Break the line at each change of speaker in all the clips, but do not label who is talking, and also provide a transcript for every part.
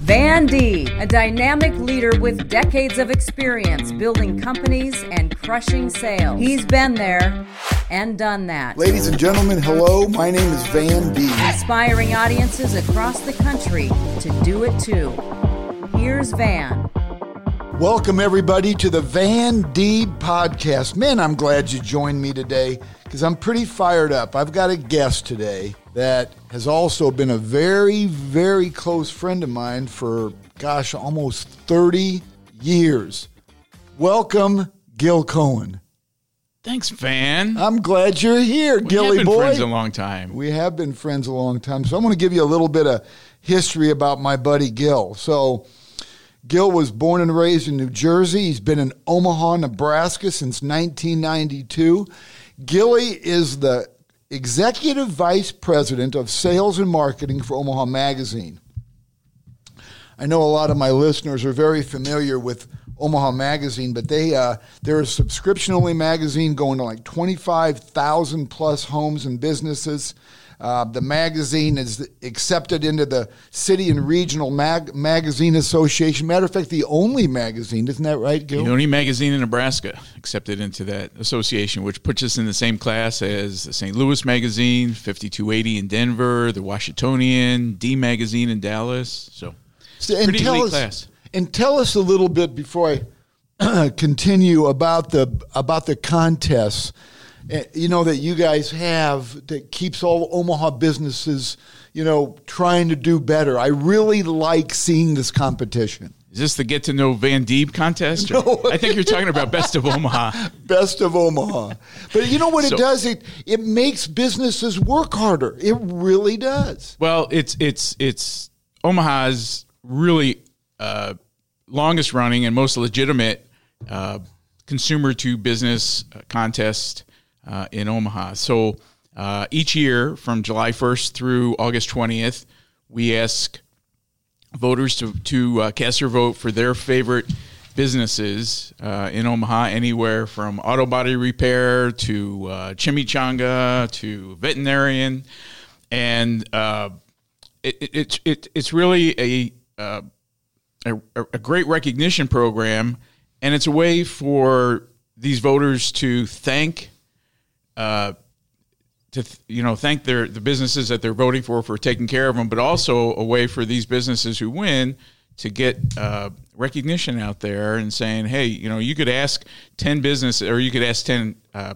Van Deeb, a dynamic leader with decades of experience building companies and crushing sales. He's been there and done that.
Ladies and gentlemen, hello. My name is Van Deeb.
Inspiring audiences across the country to do it too. Here's Van.
Welcome, everybody, to the Van Deeb podcast. Man, I'm glad you joined me today because I'm pretty fired up. I've got a guest today that has also been a very, very close friend of mine for, gosh, almost 30 years. Welcome, Gil Cohen.
Thanks, Van.
I'm glad you're here,
we
Gilly
have been
boy.
friends a long time.
We have been friends a long time. So I'm going to give you a little bit of history about my buddy Gil. So Gil was born and raised in New Jersey. He's been in Omaha, Nebraska since 1992. Gilly is the executive vice president of sales and marketing for Omaha Magazine. I know a lot of my listeners are very familiar with Omaha Magazine, but they uh, they're a subscription only magazine going to like 25,000 plus homes and businesses. Uh, the magazine is accepted into the City and Regional Mag- Magazine Association. Matter of fact, the only magazine, isn't that right, Gil?
The only magazine in Nebraska accepted into that association, which puts us in the same class as the St. Louis Magazine, 5280 in Denver, the Washingtonian, D Magazine in Dallas. So,
So- and
pretty
tell
elite
us,
class.
And tell us a little bit before I continue about the about the contests. Eh, You know that you guys have that keeps all Omaha businesses, you know, trying to do better. I really like seeing this competition.
Is this the Get to Know Van Deeb contest?
No.
I think you're talking about Best of Omaha.
Best of Omaha. But you know what it does? It it makes businesses work harder. It really does.
Well, it's it's it's Omaha's really uh, longest running and most legitimate uh, consumer to business uh, contest uh, in Omaha. So uh, each year, from July 1st through August 20th, we ask voters to to uh, cast their vote for their favorite businesses uh, in Omaha, anywhere from auto body repair to uh, chimichanga to veterinarian, and uh, it, it, it, it it's really a, uh, a a great recognition program, and it's a way for these voters to thank. Uh, to you know thank their the businesses that they're voting for for taking care of them, but also a way for these businesses who win to get uh, recognition out there and saying, hey, you know, you could ask ten business or you could ask ten uh,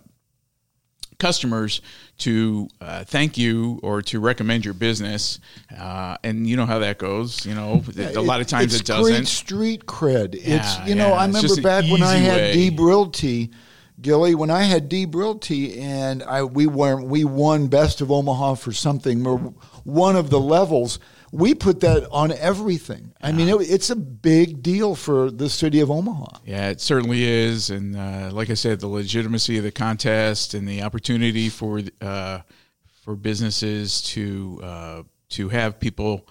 customers to uh, thank you or to recommend your business, uh, and you know how that goes. You know, a lot of times
it's
it doesn't.
Great street cred. it's
Yeah,
you know
yeah,
I remember back when I had
way.
Deeb Realty, Gilly. When I had Deeb Realty, and I we won we won Best of Omaha for something or one of the levels. We put that on everything. I mean, it, it's a big deal for the city of Omaha.
Yeah, it certainly is, and uh, like I said, the legitimacy of the contest and the opportunity for uh, for businesses to uh, to have people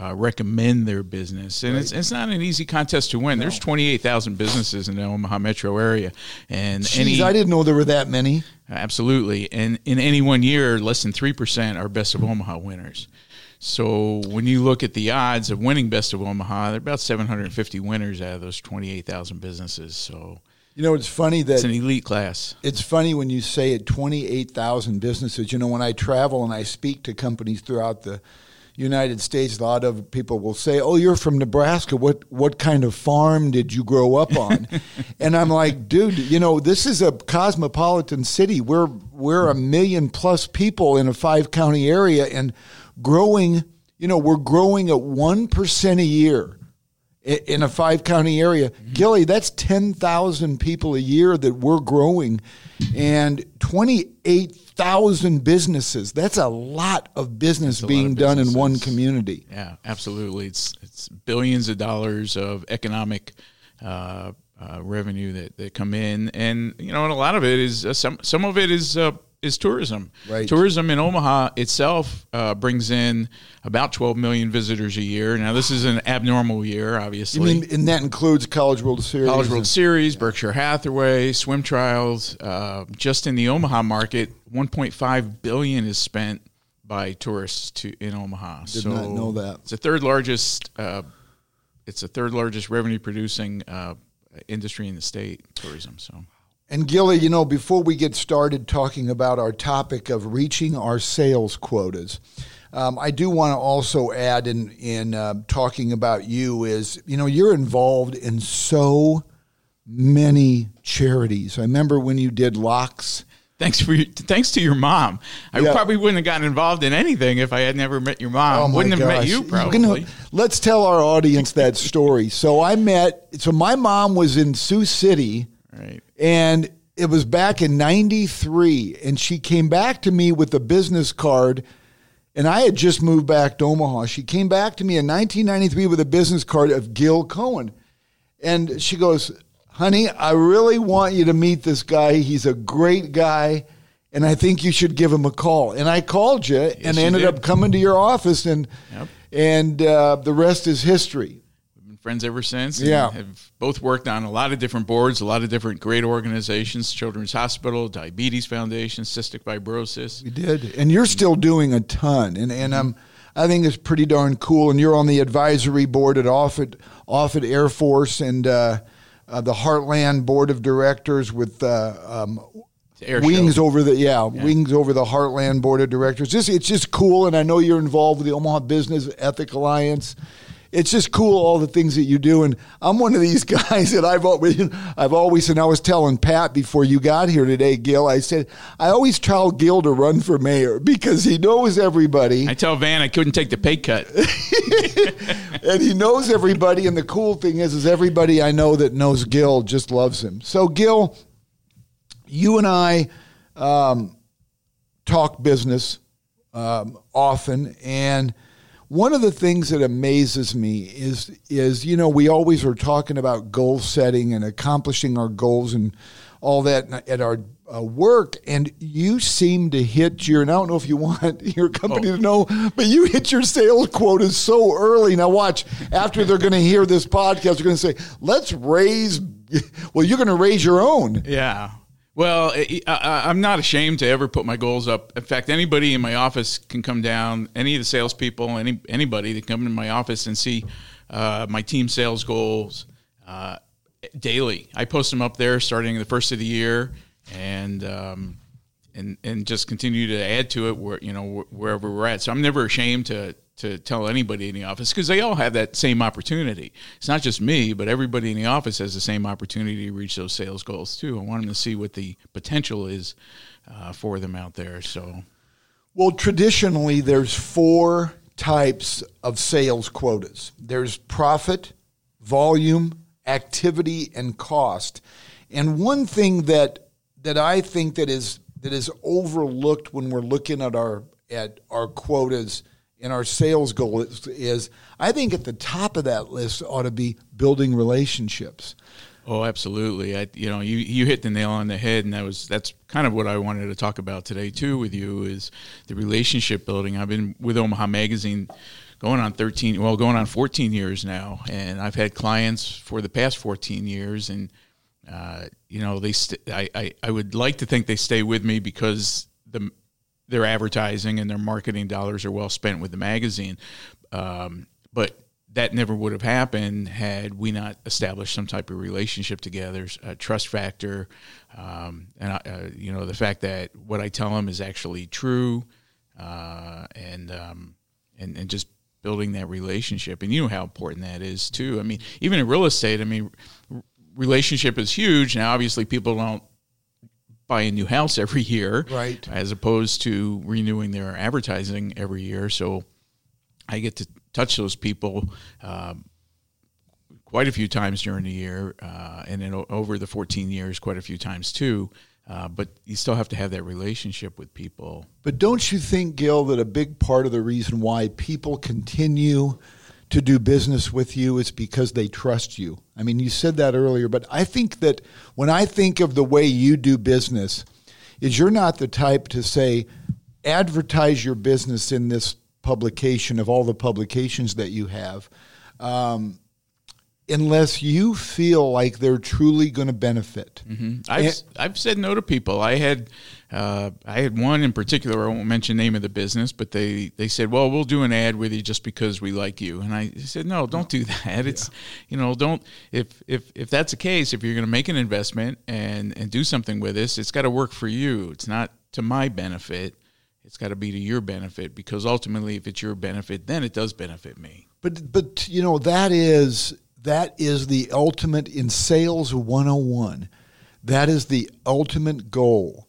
uh, recommend their business, and it's it's not an easy contest to win. There's 28,000 businesses in the Omaha metro area, and
Jeez,
any
I didn't know there were that many.
Absolutely. And in any one year, less than 3% are Best of Omaha winners. So when you look at the odds of winning Best of Omaha, there are about 750 winners out of those 28,000 businesses. So
You know, it's funny that
it's an elite class.
It's funny when you say it 28,000 businesses. You know, when I travel and I speak to companies throughout the United States, a lot of people will say, "Oh, you're from Nebraska. What what kind of farm did you grow up on?" and I'm like, "Dude, you know, this is a cosmopolitan city. We're we're a million plus people in a five county area and growing, you know, we're growing at 1% a year." In a five county area. Gilly, that's 10,000 people a year that we're growing and 28,000 businesses. That's a lot of business
lot
being
of
done in one community.
Yeah, absolutely. It's it's billions of dollars of economic uh, uh, revenue that, that come in, and you know, and a lot of it is uh, some some of it is uh, is tourism.
Right.
Tourism in Omaha itself uh, brings in about 12 million visitors a year. Now, this is an abnormal year,
You
obviously.
mean, and that includes College World Series.
College World Series, Berkshire Hathaway, swim trials. Uh, just in the Omaha market, 1.5 billion is spent by tourists to in Omaha.
Did not know that.
It's the third largest uh, it's the third largest revenue producing uh, industry in the state, tourism. So.
And Gilly, you know, before we get started talking about our topic of reaching our sales quotas, um, I do want to also add in in uh, talking about you is you know you're involved in so many charities. I remember when you did locks.
Thanks for your, thanks to your mom. I
Yeah.
probably wouldn't have gotten involved in anything if I had never met your mom.
Oh
wouldn't have met
gosh.
you probably.
know, let's tell our audience that story. So I met. So my mom was in Sioux City.
right.
And it was back in 93. And she came back to me with a business card. And I had just moved back to Omaha. She came back to me in 1993 with a business card of Gil Cohen. And she goes, Honey, I really want you to meet this guy. He's a great guy. And I think you should give him a call. And I called you and
you
ended
did.
up coming to your office. And,
Yep.
and uh, the rest is history.
Friends ever since.
Yeah.
Have both worked on a lot of different boards, a lot of different great organizations, Children's Hospital, Diabetes Foundation, Cystic Fibrosis.
We did, and you're still doing a ton, and and um, I think it's pretty darn cool. And you're on the advisory board at Offutt Offutt Air Force and uh, uh, the Heartland Board of Directors with uh, um, wings
show.
over the yeah, wings over the Heartland Board of Directors. Just it's just cool, and I know you're involved with the Omaha Business Ethic Alliance. It's just cool all the things that you do, and I'm one of these guys that I've always, I've always, and I was telling Pat before you got here today, Gil. I said I always tell Gil to run for mayor because he knows everybody
I tell Van I couldn't take the pay cut.
and he knows everybody. And the cool thing is, is everybody I know that knows Gil just loves him. So Gil, you and I um, talk business um, often, and one of the things that amazes me is is you know we always are talking about goal setting and accomplishing our goals and all that at our uh, work, and you seem to hit your. And I don't know if you want your company to know, but you hit your sales quotas so early. Now watch after they're going to hear this podcast, they're going to say, "Let's raise." Well, you're going to raise your own.
Yeah. Well, I, I'm not ashamed to ever put my goals up. In fact, anybody in my office can come down. Any of the salespeople, any anybody that come into my office and see uh, my team sales goals uh, daily. I post them up there starting the first of the year, and um, and and just continue to add to it where you know wherever we're at. So I'm never ashamed to to tell anybody in the office because they all have that same opportunity. It's not just me, but everybody in the office has the same opportunity to reach those sales goals too. I want them to see what the potential is uh, for them out there. So
Well, traditionally, there's four types of sales quotas. There's profit, volume, activity, and cost. And one thing that that I think that is that is overlooked when we're looking at our at our quotas and our sales goal is, is I think at the top of that list ought to be building relationships.
Oh, absolutely. I, you know, you, you hit the nail on the head, and that was that's kind of what I wanted to talk about today too with you is the relationship building. I've been with Omaha Magazine going on 13, well, going on 14 years now, and I've had clients for the past 14 years, and uh, you know, they st- I, I I would like to think they stay with me because the their advertising and their marketing dollars are well spent with the magazine. Um, but that never would have happened had we not established some type of relationship together, a trust factor, um, and uh, you know the fact that what I tell them is actually true, uh, and um, and and just building that relationship. And you know how important that is too. I mean, even in real estate, I mean, relationship is huge. Now, obviously, people don't buy a new house every year,
Right.
As opposed to renewing their advertising every year. So I get to touch those people um, quite a few times during the year, uh, and then over the 14 years, quite a few times too. Uh, but you still have to have that relationship with people.
But don't you think, Gil, that a big part of the reason why people continue to do business with you is because they trust you? I mean, you said that earlier, but I think that when I think of the way you do business, is you're not the type to say, advertise your business in this publication of all the publications that you have. Um, unless you feel like they're truly going to benefit.
I've
And-
I've said no to people. I had uh, I had one in particular. I won't mention name of the business, but they they said, "Well, we'll do an ad with you just because we like you." And I said, "No, don't do that. It's you know, don't if if if that's the case, if you're going to make an investment and and do something with this, it's got to work for you. It's not to my benefit. It's got to be to your benefit because ultimately, if it's your benefit, then it does benefit me."
But but you know that is that is the ultimate in sales 101. That is the ultimate goal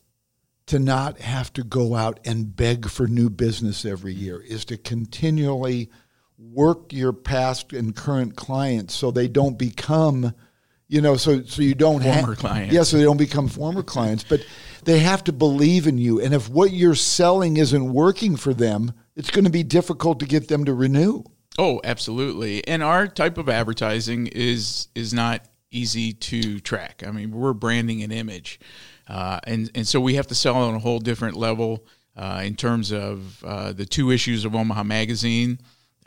to not have to go out and beg for new business every year is to continually work your past and current clients so they don't become you know so so you don't
Former
have
clients.
yeah so they don't become former clients but they have to believe in you and if what you're selling isn't working for them it's going to be difficult to get them to renew
Oh, absolutely. And our type of advertising is is not easy to track. I mean, we're branding an image, uh, and and so we have to sell on a whole different level uh, in terms of uh, the two issues of Omaha Magazine.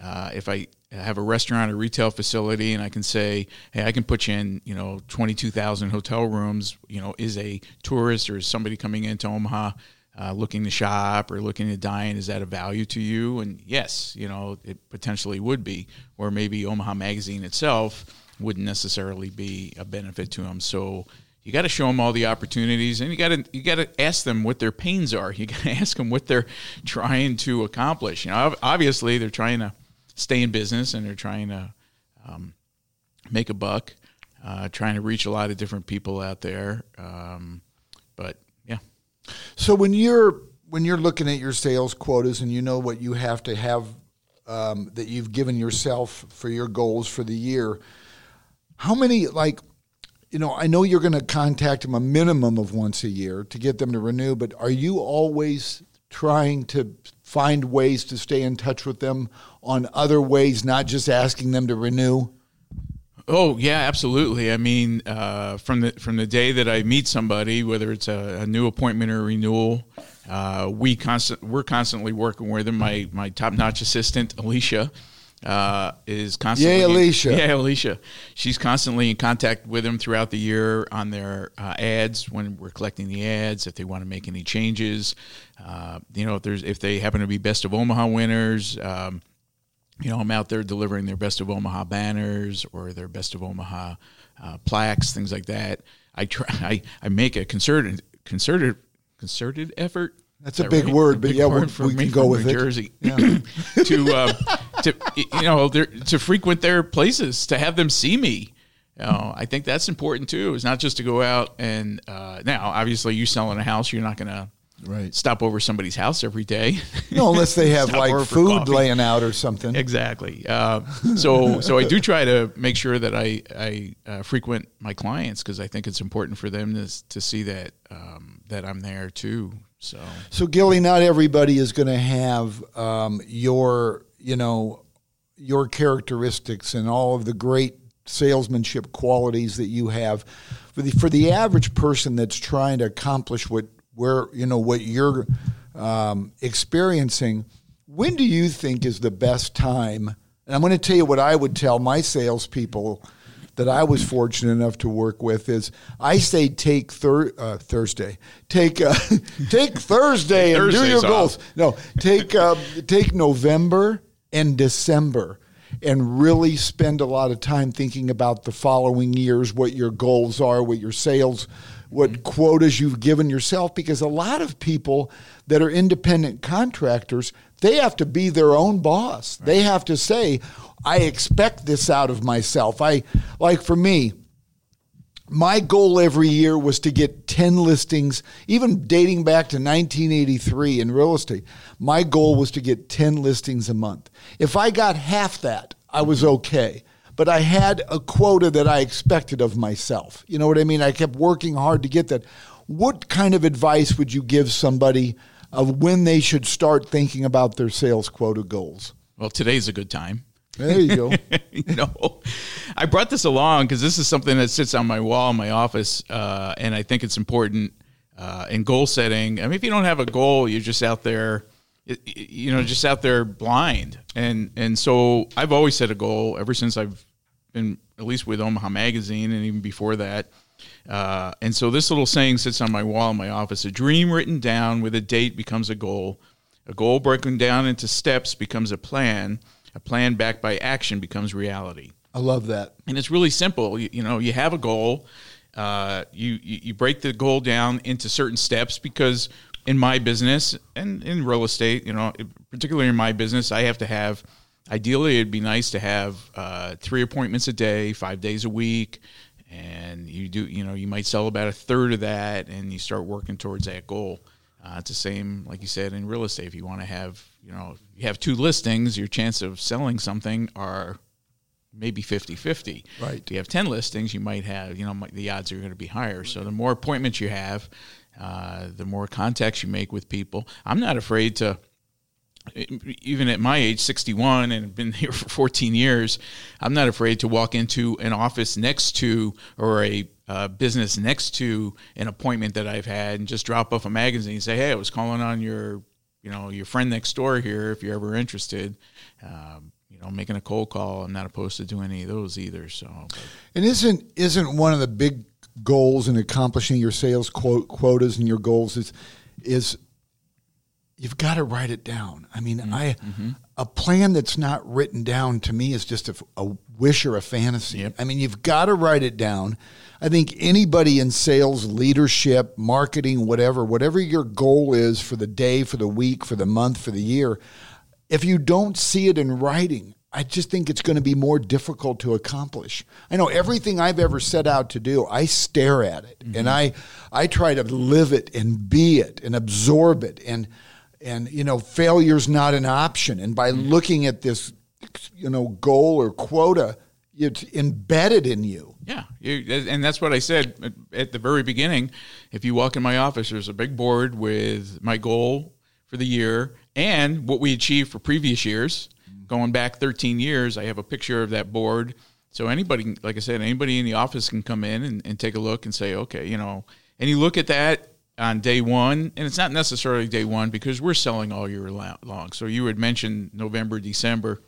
Uh, if I have a restaurant or retail facility and I can say, hey, I can put you in, you know, 22,000 hotel rooms, you know, is a tourist or is somebody coming into Omaha uh, looking to shop or looking to dine, is that a value to you? And yes, you know, it potentially would be. Or maybe Omaha Magazine itself wouldn't necessarily be a benefit to them. So you got to show them all the opportunities, and you got to you got to ask them what their pains are. You got to ask them what they're trying to accomplish. You know, obviously they're trying to stay in business and they're trying to um, make a buck, uh, trying to reach a lot of different people out there. Um, but yeah.
So when you're when you're looking at your sales quotas and you know what you have to have um, that you've given yourself for your goals for the year, how many like you know I know you're going to contact them a minimum of once a year to get them to renew, but are you always trying to find ways to stay in touch with them on other ways, not just asking them to renew?
Oh yeah, absolutely. I mean, uh, from the from the day that I meet somebody, whether it's a, a new appointment or renewal, uh, we constant we're constantly working with them. My my top notch assistant Alicia uh, is constantly
Yay, Alicia.
Yeah, Alicia. She's constantly in contact with them throughout the year on their uh, ads when we're collecting the ads. If they want to make any changes, uh, you know, if there's if they happen to be best of Omaha winners. Um, you know, I'm out there delivering their best of Omaha banners or their best of Omaha uh, plaques, things like that. I try, I, I make a concerted, concerted, concerted effort.
That's a
that
big word, but
big
yeah,
word
we- we can go with
New
it.
Jersey to uh, to you know to frequent their places to have them see me. You know, I think that's important too. It's not just to go out and uh, now, obviously, you selling a house, you're not going to
Right.
stop over somebody's house every day.
No, unless they have like food
coffee.
laying out or something.
Exactly. Uh, so so I do try to make sure that I I uh, frequent my clients because I think it's important for them to to see that um, that I'm there too. So
So, Gilly, not everybody is going to have um, your, you know, your characteristics and all of the great salesmanship qualities that you have. For the for the average person that's trying to accomplish what where you know what you're um, experiencing, when do you think is the best time? And I'm going to tell you what I would tell my salespeople that I was fortunate enough to work with is I say take thir- uh, Thursday, take uh, take Thursday and do
Thursdays
your
off.
goals. No, take uh, take November and December and really spend a lot of time thinking about the following years, what your goals are, what your sales, what mm-hmm. quotas you've given yourself. Because a lot of people that are independent contractors, they have to be their own boss. They have to say, I expect this out of myself. I like for me, my goal every year was to get 10 listings, even dating back to 1983 in real estate. My goal was to get 10 listings a month. If I got half that, I was okay. But I had a quota that I expected of myself. You know what I mean? I kept working hard to get that. What kind of advice would you give somebody of when they should start thinking about their sales quota goals?
well, today's a good time.
There you go.
you know, I brought this along because this is something that sits on my wall in my office, uh, and I think it's important uh, in goal setting. I mean, if you don't have a goal, you're just out there, you know, just out there blind. And and so I've always set a goal ever since I've been at least with Omaha Magazine and even before that. Uh, and so this little saying sits on my wall in my office: "A dream written down with a date becomes a goal. A goal broken down into steps becomes a plan. A plan backed by action becomes reality."
I love that.
And it's really simple. You, you know, you have a goal. Uh, you, you you break the goal down into certain steps because in my business and in real estate, you know, particularly in my business, I have to have. Ideally, it'd be nice to have uh, three appointments a day, five days a week, and you do. You know, you might sell about a third of that, and you start working towards that goal. Uh, it's the same, like you said, in real estate. If you want to have, you know, you have two listings, your chance of selling something are maybe 50-50.
Right.
If you have 10 listings, you might have, you know, the odds are going to be higher. So the more appointments you have, uh, the more contacts you make with people. I'm not afraid to, even at my age, 61, and been here for 14 years, I'm not afraid to walk into an office next to or a uh, business next to an appointment that I've had and just drop off a magazine and say, hey, I was calling on your, you know, your friend next door here if you're ever interested. Um, you know, making a cold call. I'm not opposed to doing any of those either. So, but.
and isn't isn't one of the big goals in accomplishing your sales quote, quotas and your goals is is you've got to write it down. I mean, mm-hmm. I mm-hmm. A plan that's not written down to me is just a, a wish or a fantasy. Yep. I mean, you've got to write it down. I think anybody in sales, leadership, marketing, whatever, whatever your goal is for the day, for the week, for the month, for the year, if you don't see it in writing, I just think it's going to be more difficult to accomplish. I know everything I've ever set out to do, I stare at it mm-hmm. and I I try to live it and be it and absorb it and and you know failure's not an option and by mm-hmm. looking at this you know goal or quota it's embedded in you.
Yeah, you, and that's what I said at the very beginning. If you walk in my office, there's a big board with my goal for the year and what we achieved for previous years. Going back 13 years, I have a picture of that board. So anybody, like I said, anybody in the office can come in and, and take a look and say, okay, you know, and you look at that on day one, and it's not necessarily day one because we're selling all year long. So you had mentioned November, December.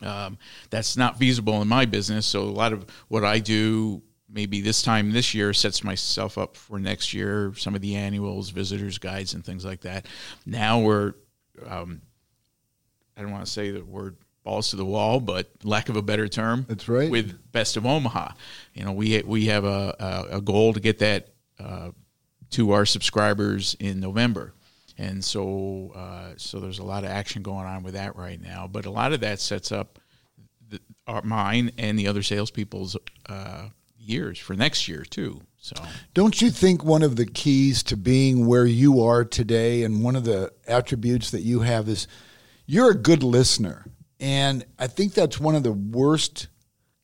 Um, that's not feasible in my business. So a lot of what I do maybe this time this year sets myself up for next year some of the annuals visitors guides and things like that now we're um, i don't want to say the word balls to the wall but lack of a better term
that's right
with best of omaha you know we we have a, a, a goal to get that uh, to our subscribers in november and so uh, so there's a lot of action going on with that right now but a lot of that sets up the, our, mine and the other salespeople's uh, years for next year too. So,
don't you think one of the keys to being where you are today, and one of the attributes that you have is you're a good listener, and I think that's one of the worst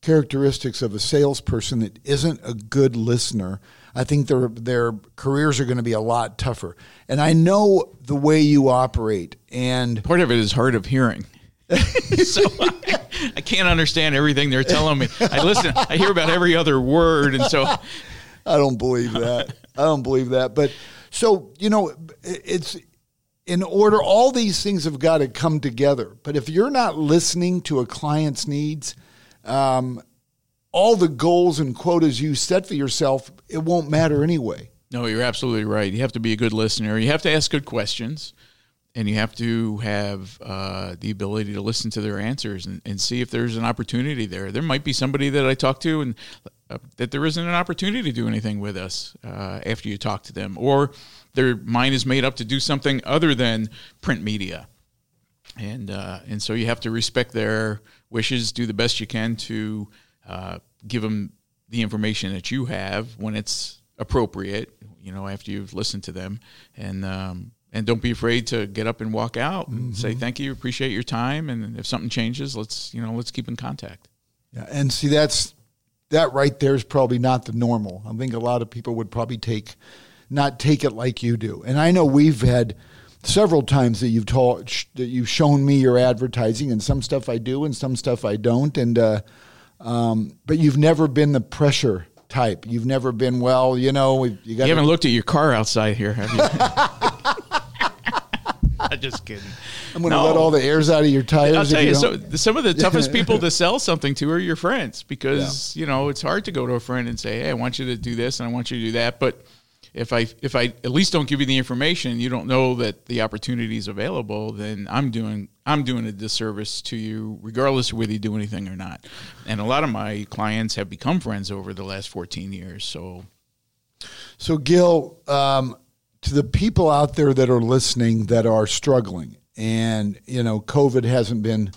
characteristics of a salesperson that isn't a good listener. I think their their careers are going to be a lot tougher. And I know the way you operate, and
part of it is hard of hearing. so I, I, can't understand everything they're telling me. I listen, I hear about every other word, and so
I don't believe that. I don't believe that. But so you know, it's in order. All these things have got to come together. But if you're not listening to a client's needs, um, all the goals and quotas you set for yourself, it won't matter anyway.
No, you're absolutely right. You have to be a good listener. You have to ask good questions and you have to have uh, the ability to listen to their answers and, and, see if there's an opportunity there. There might be somebody that I talk to and uh, that there isn't an opportunity to do anything with us uh, after you talk to them, or their mind is made up to do something other than print media, and uh, and so you have to respect their wishes, do the best you can to uh, give them the information that you have when it's appropriate. You know, after you've listened to them, and um, and don't be afraid to get up and walk out and mm-hmm. say thank you appreciate your time. And if something changes let's you know let's keep in contact.
Yeah and see that's that right there is probably not the normal. I think a lot of people would probably take not take it like you do. And i know we've had several times that you've told that you've shown me your advertising and some stuff i do and some stuff i don't. And uh, um, but you've never been the pressure type you've never been well you know
you, haven't looked at your car outside here have you I'm just kidding.
I'm going to no. let all the airs out of your tires.
I'll tell you, you so some of the toughest people to sell something to are your friends because yeah. you know it's hard to go to a friend and say, "Hey, I want you to do this and I want you to do that," but if I if I at least don't give you the information, you don't know that the opportunity is available, then I'm doing I'm doing a disservice to you, regardless of whether you do anything or not. And a lot of my clients have become friends over the last 14 years. So,
so Gil, um, to the people out there that are listening that are struggling, and you know, COVID hasn't been.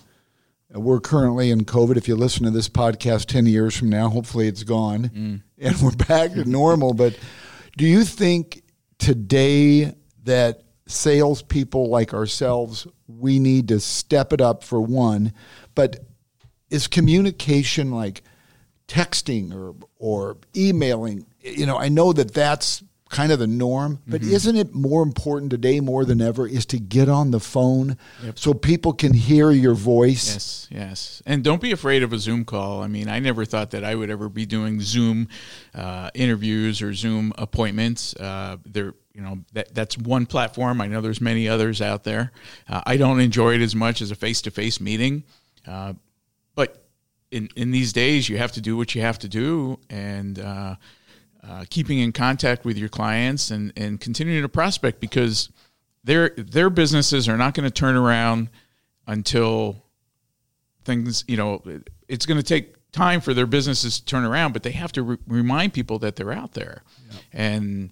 We're currently in COVID. If you listen to this podcast 10 years from now, hopefully it's gone mm. and we're back to normal. But do you think today that salespeople like ourselves, we need to step it up for one, but is communication like texting or or emailing? You know, I know that that's kind of the norm. But mm-hmm. isn't it more important today more than ever is to get on the phone yep. so people can hear your voice?
Yes, yes. And don't be afraid of a Zoom call. I mean, I never thought that I would ever be doing Zoom uh, interviews or Zoom appointments. Uh, there, you know, that that's one platform. I know there's many others out there. Uh, I don't enjoy it as much as a face-to-face meeting, uh, but in in these days, you have to do what you have to do, and uh, keeping in contact with your clients and, and continuing to prospect because their their businesses are not going to turn around until things you know it's going to take time for their businesses to turn around but they have to re- remind people that they're out there yeah. and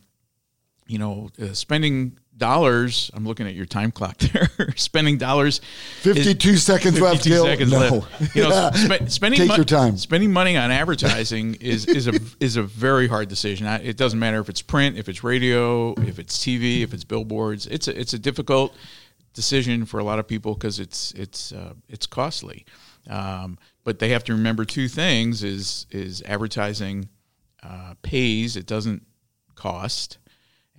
you know uh, spending dollars. I'm looking at your time clock there. spending dollars.
52 is, seconds 52 left. Seconds
no. left. You know, sp- spending
Take mo- your time.
Spending money on advertising is is a is a very hard decision. It doesn't matter if it's print, if it's radio, if it's TV, if it's billboards. It's a, it's a difficult decision for a lot of people because it's it's uh, it's costly. Um, but they have to remember two things: is is advertising uh, pays. It doesn't cost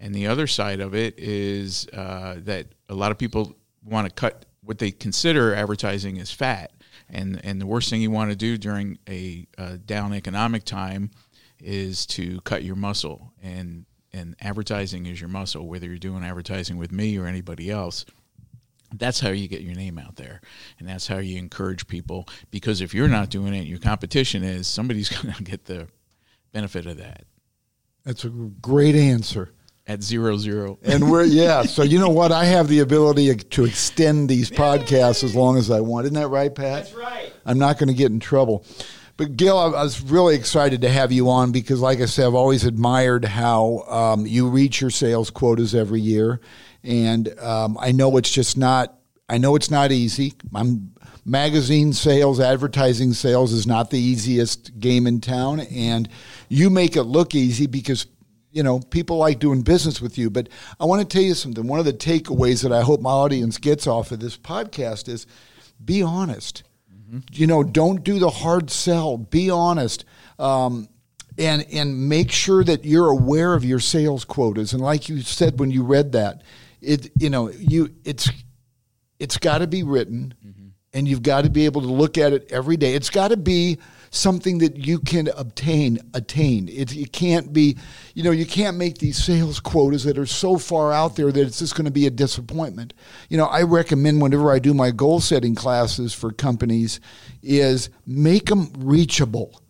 and the other side of it is uh, that a lot of people want to cut what they consider advertising as fat. And, and the worst thing you want to do during a, a down economic time is to cut your muscle. And, and advertising is your muscle, whether you're doing advertising with me or anybody else. That's how you get your name out there. And that's how you encourage people. Because if you're not doing it your competition is somebody's going to get the benefit of that.
That's a great answer
at zero zero.
And we're yeah. So you know what? I have the ability to extend these podcasts as long as I want. Isn't that right, Pat?
That's right.
I'm not going to get in trouble. But Gil, I was really excited to have you on because, like I said, I've always admired how um, you reach your sales quotas every year, and um, I know it's just not. I know it's not easy. I'm magazine sales, advertising sales is not the easiest game in town, and you make it look easy because you know, people like doing business with you. But I want to tell you something. One of the takeaways that I hope my audience gets off of this podcast is be honest. Mm-hmm. You know, don't do the hard sell. Be honest. Um, and and make sure that you're aware of your sales quotas. And like you said when you read that, it you know you it's it's got to be written, mm-hmm. and you've got to be able to look at it every day. It's got to be something that you can obtain, attain. It, it can't be, you know, you can't make these sales quotas that are so far out there that it's just going to be a disappointment. You know, I recommend whenever I do my goal setting classes for companies is make them reachable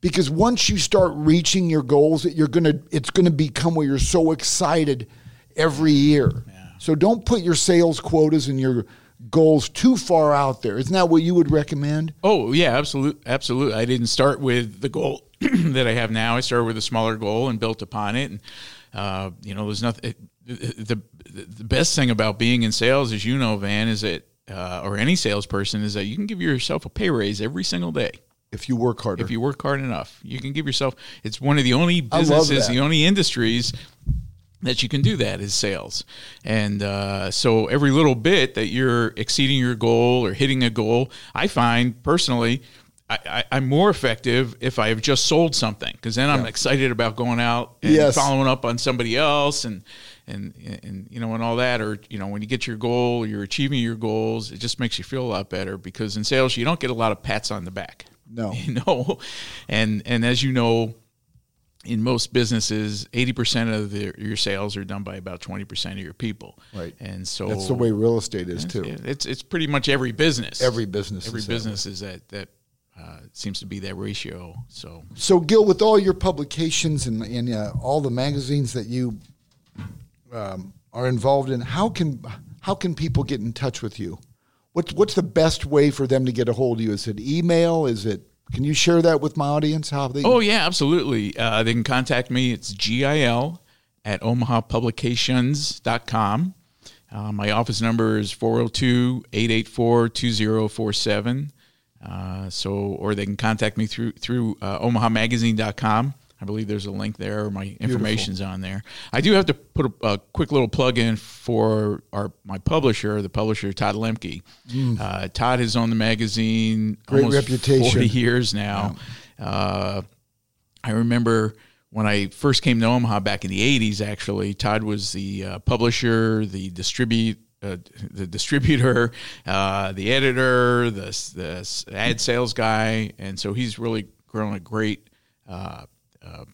because once you start reaching your goals it you're going to it's going to become where you're so excited every year yeah. so don't put your sales quotas and your goals too far out there. Isn't that what you would recommend?
Oh yeah, absolutely, absolutely. I didn't start with the goal that I have now. I started with a smaller goal and built upon it. And uh, you know, there's nothing. The, the best thing about being in sales, as you know, Van, is that uh, or any salesperson is that you can give yourself a pay raise every single day
if you work harder.
If you work hard enough, you can give yourself. It's one of the only businesses, the only industries that you can do that is sales. And uh, so every little bit that you're exceeding your goal or hitting a goal, I find personally, I, am more effective if I have just sold something because then I'm yeah. excited about going out and yes. following up on somebody else and, and and you know and all that or you know when you get your goal you're achieving your goals it just makes you feel a lot better because in sales you don't get a lot of pats on the back
no
you know and and as you know in most businesses, eighty percent of the, your sales are done by about twenty percent of your people.
Right.
and so
That's the way real estate is too.
It's it's pretty much every business.
Every business
every
is that
business is that that uh, seems to be that ratio. So
So, Gil, with all your publications and, and uh, all the magazines that you um, are involved in, how can how can people get in touch with you? What's what's the best way for them to get a hold of you? Is it email? Is it? Can you share that with my audience? How they?
Oh yeah, absolutely. Uh, they can contact me. It's gil at omahapublications.com. Uh, my office number is 402-884-2047. Uh, so, or they can contact me through through uh, omahamagazine.com. I believe there's a link there. My information's on there. I do have to put a, a, quick little plug in for our my publisher, the publisher Todd Lemke. Uh, Todd has owned the magazine
Mm. Great
almost
reputation.
40 years now. Uh, I remember when I first came to Omaha back in the '80s. Actually, Todd was the uh, publisher, the distribute. Uh, the distributor, uh, the editor, the, the ad sales guy, and so he's really grown a great uh, uh,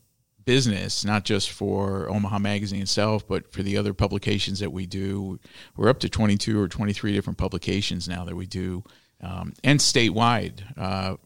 business, not just for Omaha Magazine itself, but for the other publications that we do. We're up to 22 or 23 different publications now that we do, um, and statewide. Uh,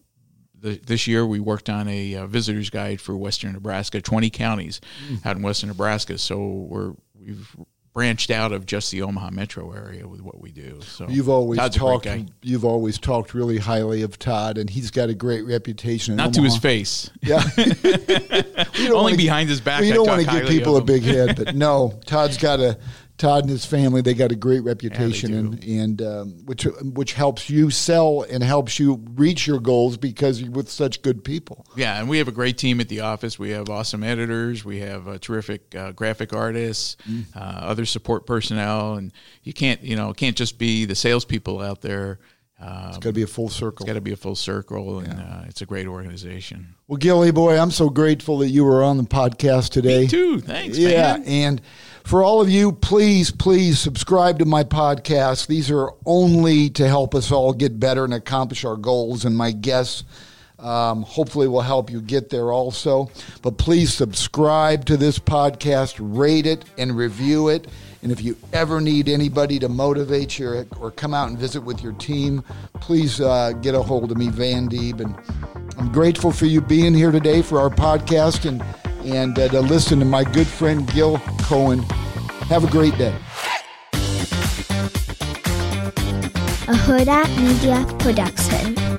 the, this year we worked on a uh, visitor's guide for Western Nebraska, 20 counties out in Western Nebraska. So we're we've branched out of just the Omaha metro area with what we do. So
You've always
Todd's
talked. You've always talked really highly of Todd, and he's got a great reputation. in
not to his face.
Yeah.
Only behind his back.
You
I
don't want to give people a big head, but no, Todd's got a Todd and his family. They got a great reputation, and and um, which which helps you sell and helps you reach your goals because you're with such good people.
Yeah, and we have a great team at the office. We have awesome editors. We have uh, terrific uh, graphic artists,
Mm.
uh, other support personnel, and you can't, you know, it can't just be the salespeople out there. Uh,
It's got to be a full circle.
it's got to be a full circle, and uh, it's a great organization.
Well, Gilly boy, I'm so grateful that you were on the podcast today.
Me too. Thanks,
yeah,
man.
and for all of you, please, please subscribe to my podcast. These are only to help us all get better and accomplish our goals. And my guests um, hopefully will help you get there also. But please subscribe to this podcast, rate it, and review it. And if you ever need anybody to motivate you or come out and visit with your team, please uh, get a hold of me, Van Deeb. And I'm grateful for you being here today for our podcast and and uh, to listen to my good friend Gil Cohen. Have a great day.
a Huda Media Production.